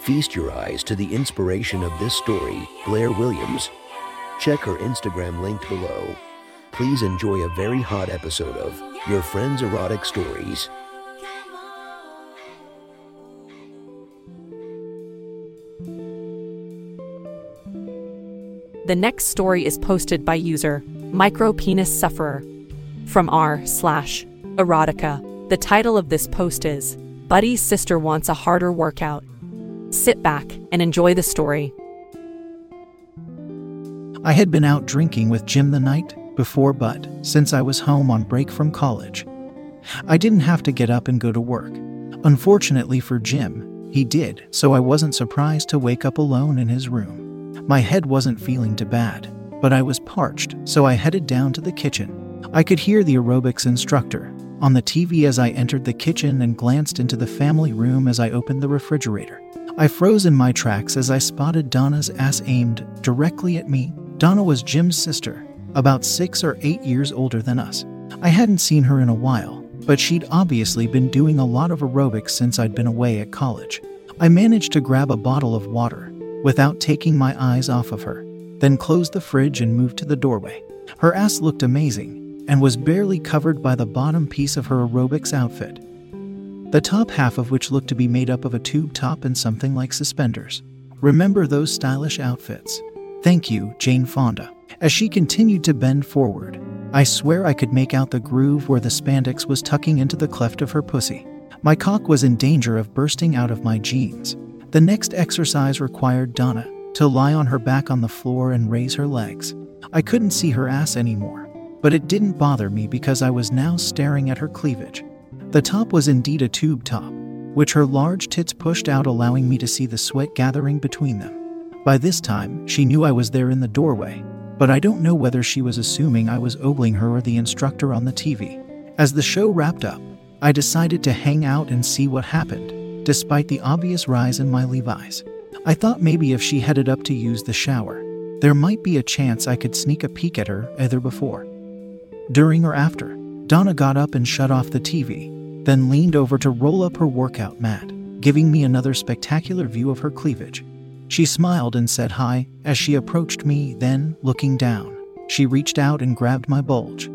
Feast your eyes to the inspiration of this story, Blair Williams. Check her Instagram linked below. Please enjoy a very hot episode of Your Friend's Erotic Stories. The next story is posted by user Micropenis Sufferer from r slash erotica. The title of this post is Buddy's sister wants a harder workout. Sit back and enjoy the story. I had been out drinking with Jim the night before, but since I was home on break from college, I didn't have to get up and go to work. Unfortunately for Jim, he did, so I wasn't surprised to wake up alone in his room. My head wasn't feeling too bad, but I was parched, so I headed down to the kitchen. I could hear the aerobics instructor on the TV as I entered the kitchen and glanced into the family room as I opened the refrigerator. I froze in my tracks as I spotted Donna's ass aimed directly at me. Donna was Jim's sister, about six or eight years older than us. I hadn't seen her in a while, but she'd obviously been doing a lot of aerobics since I'd been away at college. I managed to grab a bottle of water without taking my eyes off of her, then closed the fridge and moved to the doorway. Her ass looked amazing and was barely covered by the bottom piece of her aerobics outfit, the top half of which looked to be made up of a tube top and something like suspenders. Remember those stylish outfits? Thank you, Jane Fonda. As she continued to bend forward, I swear I could make out the groove where the spandex was tucking into the cleft of her pussy. My cock was in danger of bursting out of my jeans. The next exercise required Donna to lie on her back on the floor and raise her legs. I couldn't see her ass anymore, but it didn't bother me because I was now staring at her cleavage. The top was indeed a tube top, which her large tits pushed out, allowing me to see the sweat gathering between them. By this time, she knew I was there in the doorway, but I don't know whether she was assuming I was ogling her or the instructor on the TV. As the show wrapped up, I decided to hang out and see what happened despite the obvious rise in my Levi's. I thought maybe if she headed up to use the shower, there might be a chance I could sneak a peek at her either before, during, or after. Donna got up and shut off the TV, then leaned over to roll up her workout mat, giving me another spectacular view of her cleavage. She smiled and said hi as she approached me, then, looking down, she reached out and grabbed my bulge,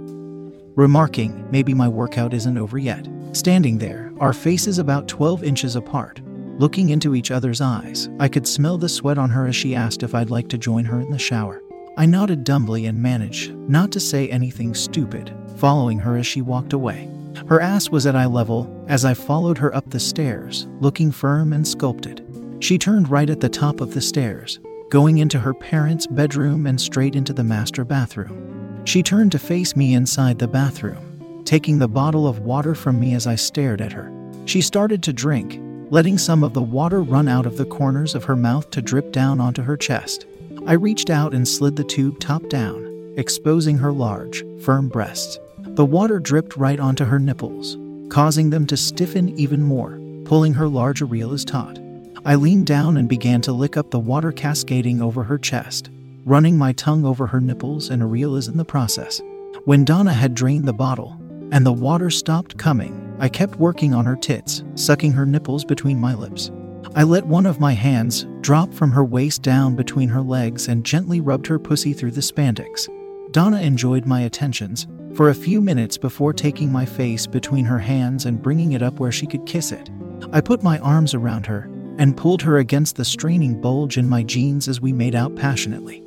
remarking, Maybe my workout isn't over yet. Standing there, our faces about 12 inches apart, looking into each other's eyes, I could smell the sweat on her as she asked if I'd like to join her in the shower. I nodded dumbly and managed not to say anything stupid, following her as she walked away. Her ass was at eye level as I followed her up the stairs, looking firm and sculpted. She turned right at the top of the stairs, going into her parents' bedroom and straight into the master bathroom. She turned to face me inside the bathroom taking the bottle of water from me as I stared at her. She started to drink, letting some of the water run out of the corners of her mouth to drip down onto her chest. I reached out and slid the tube top down, exposing her large, firm breasts. The water dripped right onto her nipples, causing them to stiffen even more, pulling her large areolas taut. I leaned down and began to lick up the water cascading over her chest, running my tongue over her nipples and areolas in the process. When Donna had drained the bottle, and the water stopped coming, I kept working on her tits, sucking her nipples between my lips. I let one of my hands drop from her waist down between her legs and gently rubbed her pussy through the spandex. Donna enjoyed my attentions for a few minutes before taking my face between her hands and bringing it up where she could kiss it. I put my arms around her and pulled her against the straining bulge in my jeans as we made out passionately,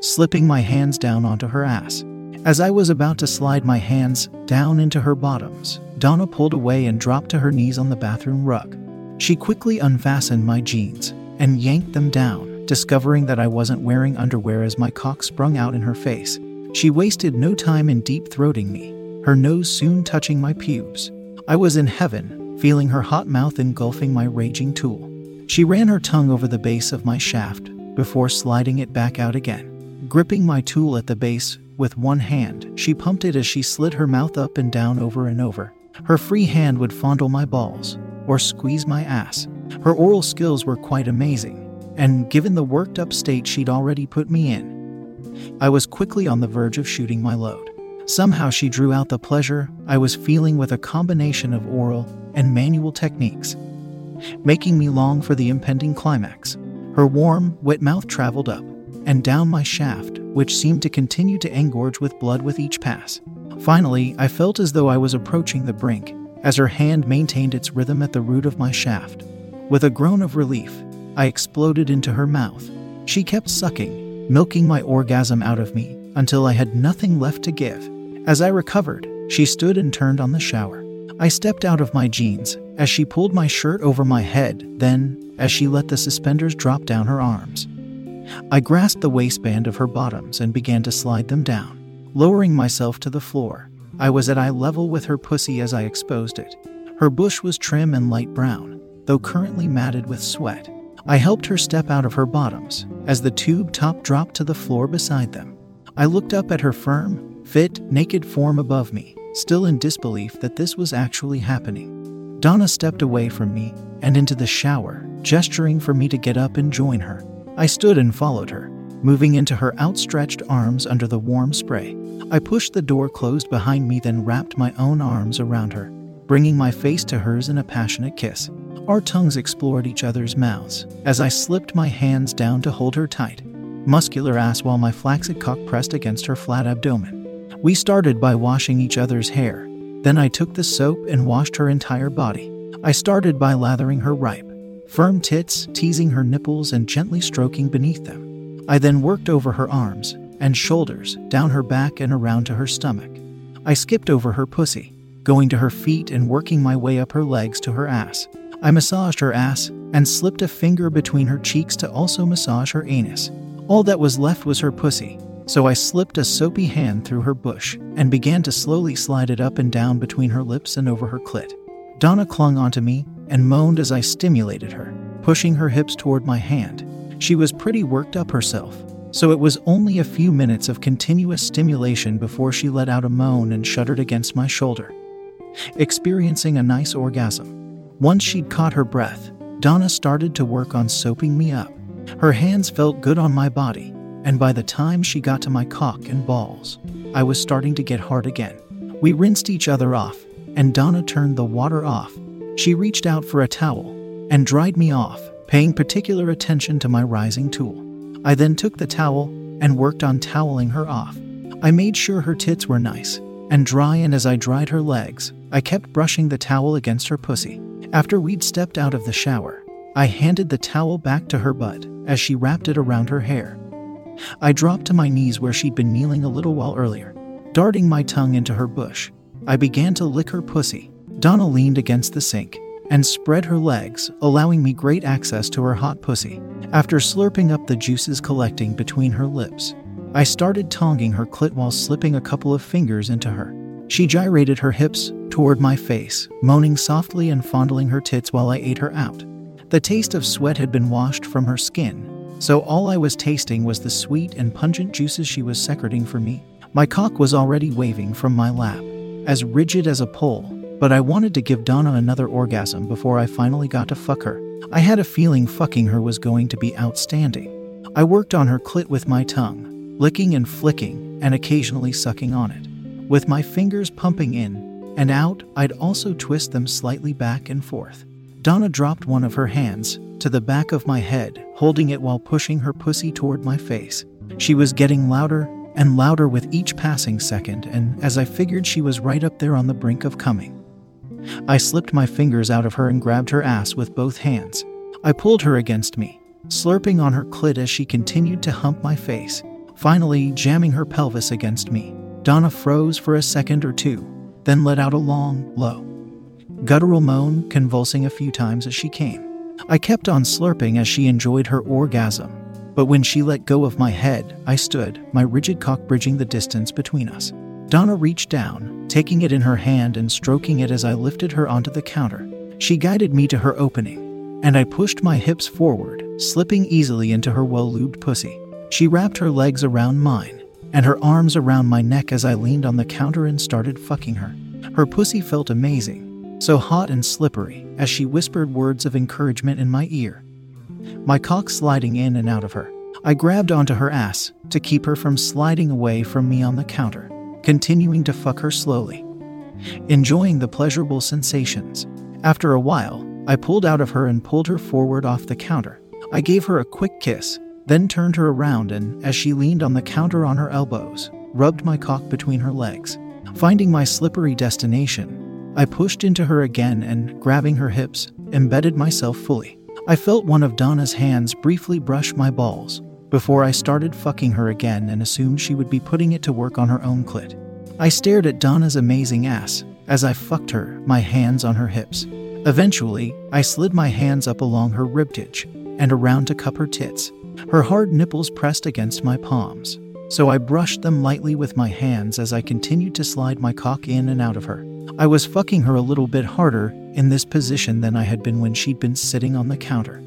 slipping my hands down onto her ass. As I was about to slide my hands down into her bottoms, Donna pulled away and dropped to her knees on the bathroom rug. She quickly unfastened my jeans and yanked them down, discovering that I wasn't wearing underwear as my cock sprung out in her face. She wasted no time in deep throating me, her nose soon touching my pubes. I was in heaven, feeling her hot mouth engulfing my raging tool. She ran her tongue over the base of my shaft, before sliding it back out again. Gripping my tool at the base with one hand, she pumped it as she slid her mouth up and down over and over. Her free hand would fondle my balls or squeeze my ass. Her oral skills were quite amazing, and given the worked up state she'd already put me in, I was quickly on the verge of shooting my load. Somehow she drew out the pleasure I was feeling with a combination of oral and manual techniques, making me long for the impending climax. Her warm, wet mouth traveled up and down my shaft, which seemed to continue to engorge with blood with each pass. Finally, I felt as though I was approaching the brink as her hand maintained its rhythm at the root of my shaft. With a groan of relief, I exploded into her mouth. She kept sucking, milking my orgasm out of me until I had nothing left to give. As I recovered, she stood and turned on the shower. I stepped out of my jeans as she pulled my shirt over my head, then, as she let the suspenders drop down her arms. I grasped the waistband of her bottoms and began to slide them down. Lowering myself to the floor, I was at eye level with her pussy as I exposed it. Her bush was trim and light brown, though currently matted with sweat. I helped her step out of her bottoms as the tube top dropped to the floor beside them. I looked up at her firm, fit, naked form above me, still in disbelief that this was actually happening. Donna stepped away from me and into the shower, gesturing for me to get up and join her. I stood and followed her, moving into her outstretched arms under the warm spray. I pushed the door closed behind me, then wrapped my own arms around her, bringing my face to hers in a passionate kiss. Our tongues explored each other's mouths as I slipped my hands down to hold her tight, muscular ass while my flaccid cock pressed against her flat abdomen. We started by washing each other's hair. Then I took the soap and washed her entire body. I started by lathering her ripe, firm tits, teasing her nipples and gently stroking beneath them. I then worked over her arms and shoulders, down her back and around to her stomach. I skipped over her pussy, going to her feet and working my way up her legs to her ass. I massaged her ass and slipped a finger between her cheeks to also massage her anus. All that was left was her pussy, so I slipped a soapy hand through her bush and began to slowly slide it up and down between her lips and over her clit. Donna clung onto me and moaned as I stimulated her, pushing her hips toward my hand. She was pretty worked up herself, so it was only a few minutes of continuous stimulation before she let out a moan and shuddered against my shoulder, experiencing a nice orgasm. Once she'd caught her breath, Donna started to work on soaping me up. Her hands felt good on my body, and by the time she got to my cock and balls, I was starting to get hard again. We rinsed each other off, and Donna turned the water off. She reached out for a towel and dried me off, paying particular attention to my rising tool. I then took the towel and worked on toweling her off. I made sure her tits were nice and dry, and as I dried her legs, I kept brushing the towel against her pussy. After we'd stepped out of the shower, I handed the towel back to her butt as she wrapped it around her hair. I dropped to my knees where she'd been kneeling a little while earlier. Darting my tongue into her bush, I began to lick her pussy. Donna leaned against the sink and spread her legs, allowing me great access to her hot pussy. After slurping up the juices collecting between her lips, I started tonguing her clit while slipping a couple of fingers into her. She gyrated her hips toward my face, moaning softly and fondling her tits while I ate her out. The taste of sweat had been washed from her skin, so all I was tasting was the sweet and pungent juices she was secreting for me. My cock was already waving from my lap, as rigid as a pole, but I wanted to give Donna another orgasm before I finally got to fuck her. I had a feeling fucking her was going to be outstanding. I worked on her clit with my tongue, licking and flicking, and occasionally sucking on it. With my fingers pumping in and out, I'd also twist them slightly back and forth. Donna dropped one of her hands to the back of my head, holding it while pushing her pussy toward my face. She was getting louder and louder with each passing second, and as I figured she was right up there on the brink of coming, I slipped my fingers out of her and grabbed her ass with both hands. I pulled her against me, slurping on her clit as she continued to hump my face, finally jamming her pelvis against me. Donna froze for a second or two, then let out a long, low, guttural moan, convulsing a few times as she came. I kept on slurping as she enjoyed her orgasm, but when she let go of my head, I stood, my rigid cock bridging the distance between us. Donna reached down, taking it in her hand and stroking it as I lifted her onto the counter. She guided me to her opening, and I pushed my hips forward slipping easily into her well lubed pussy. She wrapped her legs around mine and her arms around my neck as I leaned on the counter and started fucking her. Her pussy felt amazing, so hot and slippery, as she whispered words of encouragement in my ear. My cock sliding in and out of her. I grabbed onto her ass to keep her from sliding away from me on the counter, continuing to fuck her slowly, enjoying the pleasurable sensations. After a while, I pulled out of her and pulled her forward off the counter. I gave her a quick kiss then turned her around and, as she leaned on the counter on her elbows, rubbed my cock between her legs. Finding my slippery destination, I pushed into her again and, grabbing her hips, embedded myself fully. I felt one of Donna's hands briefly brush my balls before I started fucking her again and assumed she would be putting it to work on her own clit. I stared at Donna's amazing ass as I fucked her, my hands on her hips. Eventually, I slid my hands up along her ribcage and around to cup her tits. Her hard nipples pressed against my palms, so I brushed them lightly with my hands as I continued to slide my cock in and out of her. I was fucking her a little bit harder in this position than I had been when she'd been sitting on the counter,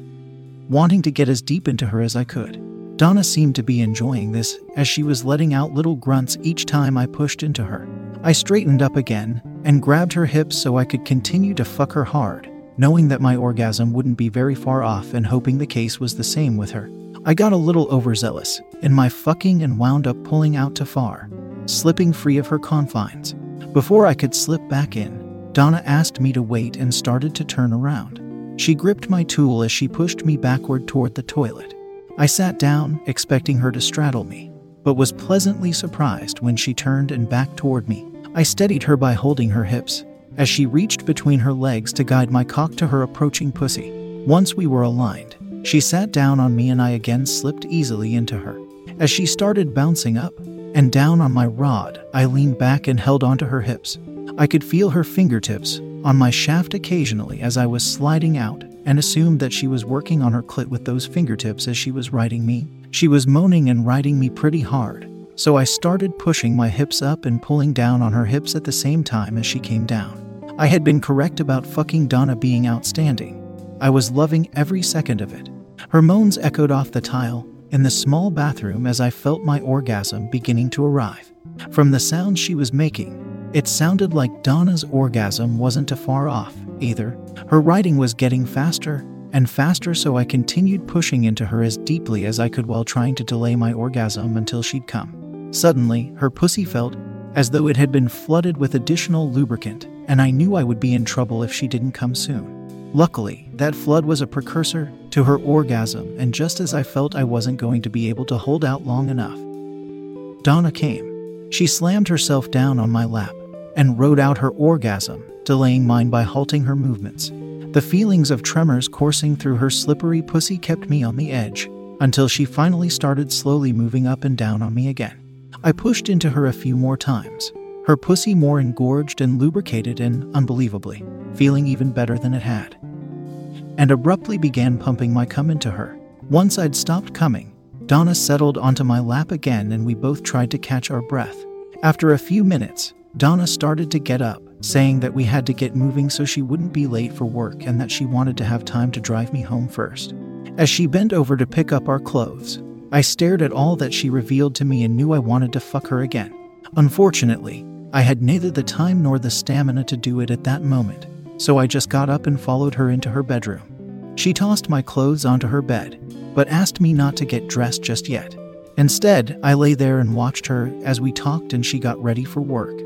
wanting to get as deep into her as I could. Donna seemed to be enjoying this as she was letting out little grunts each time I pushed into her. I straightened up again and grabbed her hips so I could continue to fuck her hard, knowing that my orgasm wouldn't be very far off and hoping the case was the same with her. I got a little overzealous in my fucking and wound up pulling out too far, slipping free of her confines. Before I could slip back in, Donna asked me to wait and started to turn around. She gripped my tool as she pushed me backward toward the toilet. I sat down, expecting her to straddle me, but was pleasantly surprised when she turned and backed toward me. I steadied her by holding her hips as she reached between her legs to guide my cock to her approaching pussy. Once we were aligned, she sat down on me and I again slipped easily into her. As she started bouncing up and down on my rod, I leaned back and held onto her hips. I could feel her fingertips on my shaft occasionally as I was sliding out and assumed that she was working on her clit with those fingertips as she was riding me. She was moaning and riding me pretty hard, so I started pushing my hips up and pulling down on her hips at the same time as she came down. I had been correct about fucking Donna being outstanding. I was loving every second of it. Her moans echoed off the tile in the small bathroom as I felt my orgasm beginning to arrive. From the sound she was making, it sounded like Donna's orgasm wasn't too far off either. Her riding was getting faster and faster, so I continued pushing into her as deeply as I could while trying to delay my orgasm until she'd come. Suddenly, her pussy felt as though it had been flooded with additional lubricant, and I knew I would be in trouble if she didn't come soon. Luckily, that flood was a precursor to her orgasm, and just as I felt I wasn't going to be able to hold out long enough, Donna came. She slammed herself down on my lap and rode out her orgasm, delaying mine by halting her movements. The feelings of tremors coursing through her slippery pussy kept me on the edge until she finally started slowly moving up and down on me again. I pushed into her a few more times, her pussy more engorged and lubricated and, unbelievably, feeling even better than it had. And abruptly began pumping my cum into her. Once I'd stopped coming, Donna settled onto my lap again and we both tried to catch our breath. After a few minutes, Donna started to get up, saying that we had to get moving so she wouldn't be late for work and that she wanted to have time to drive me home first. As she bent over to pick up our clothes, I stared at all that she revealed to me and knew I wanted to fuck her again. Unfortunately, I had neither the time nor the stamina to do it at that moment, so I just got up and followed her into her bedroom. She tossed my clothes onto her bed, but asked me not to get dressed just yet. Instead, I lay there and watched her as we talked and she got ready for work.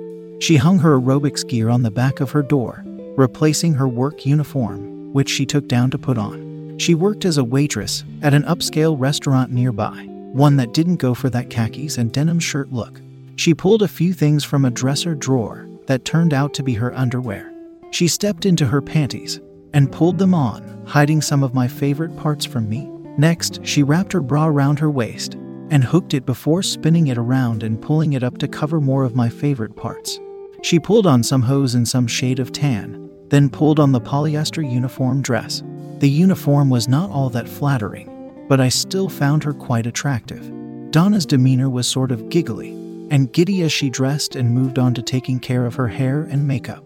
She hung her aerobics gear on the back of her door, replacing her work uniform, which she took down to put on. She worked as a waitress at an upscale restaurant nearby, one that didn't go for that khakis and denim shirt look. She pulled a few things from a dresser drawer that turned out to be her underwear. She stepped into her panties and pulled them on, hiding some of my favorite parts from me. Next, she wrapped her bra around her waist and hooked it before spinning it around and pulling it up to cover more of my favorite parts. She pulled on some hose in some shade of tan, then pulled on the polyester uniform dress. The uniform was not all that flattering, but I still found her quite attractive. Donna's demeanor was sort of giggly, and giddy as she dressed and moved on to taking care of her hair and makeup.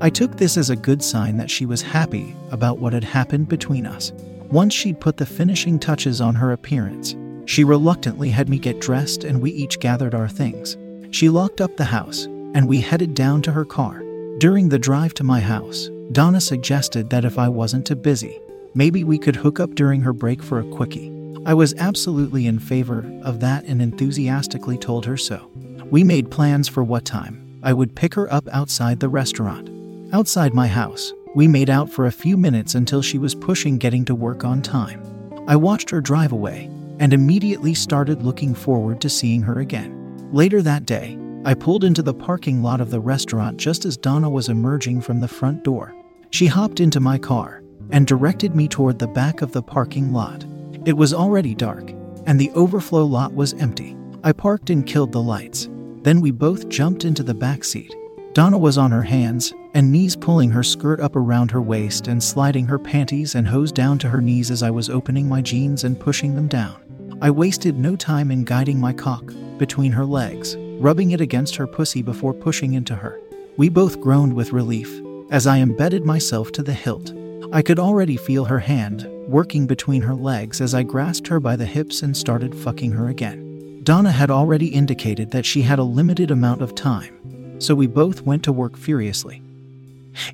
I took this as a good sign that she was happy about what had happened between us. Once she'd put the finishing touches on her appearance, she reluctantly had me get dressed and we each gathered our things. She locked up the house, and we headed down to her car. During the drive to my house, Donna suggested that if I wasn't too busy, maybe we could hook up during her break for a quickie. I was absolutely in favor of that and enthusiastically told her so. We made plans for what time I would pick her up outside the restaurant. Outside my house, we made out for a few minutes until she was pushing getting to work on time. I watched her drive away and immediately started looking forward to seeing her again. Later that day, I pulled into the parking lot of the restaurant just as Donna was emerging from the front door. She hopped into my car and directed me toward the back of the parking lot. It was already dark, and the overflow lot was empty. I parked and killed the lights. Then we both jumped into the back seat. Donna was on her hands and knees, pulling her skirt up around her waist and sliding her panties and hose down to her knees as I was opening my jeans and pushing them down. I wasted no time in guiding my cock between her legs rubbing it against her pussy before pushing into her. We both groaned with relief as I embedded myself to the hilt. I could already feel her hand working between her legs as I grasped her by the hips and started fucking her again. Donna had already indicated that she had a limited amount of time, so we both went to work furiously.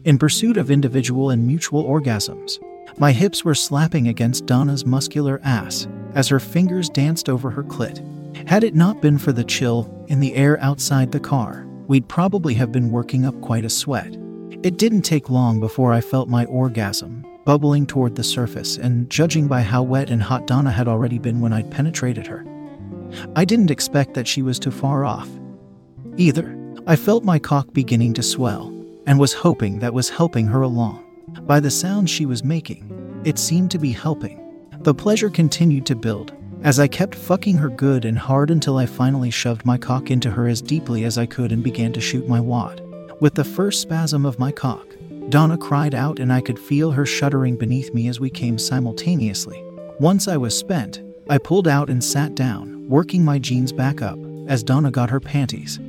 In pursuit of individual and mutual orgasms, my hips were slapping against Donna's muscular ass as her fingers danced over her clit. Had it not been for the chill in the air outside the car, we'd probably have been working up quite a sweat. It didn't take long before I felt my orgasm bubbling toward the surface, and judging by how wet and hot Donna had already been when I'd penetrated her, I didn't expect that she was too far off. Either, I felt my cock beginning to swell and was hoping that was helping her along. By the sounds she was making, it seemed to be helping. The pleasure continued to build, as I kept fucking her good and hard until I finally shoved my cock into her as deeply as I could and began to shoot my wad. With the first spasm of my cock, Donna cried out and I could feel her shuddering beneath me as we came simultaneously. Once I was spent, I pulled out and sat down, working my jeans back up as Donna got her panties,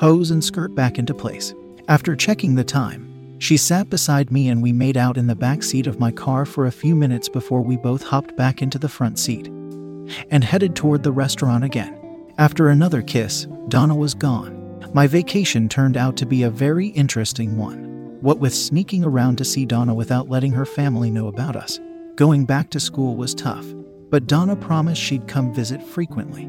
hose, and skirt back into place. After checking the time, she sat beside me and we made out in the back seat of my car for a few minutes before we both hopped back into the front seat and headed toward the restaurant again. After another kiss, Donna was gone. My vacation turned out to be a very interesting one. What with sneaking around to see Donna without letting her family know about us, going back to school was tough, but Donna promised she'd come visit frequently.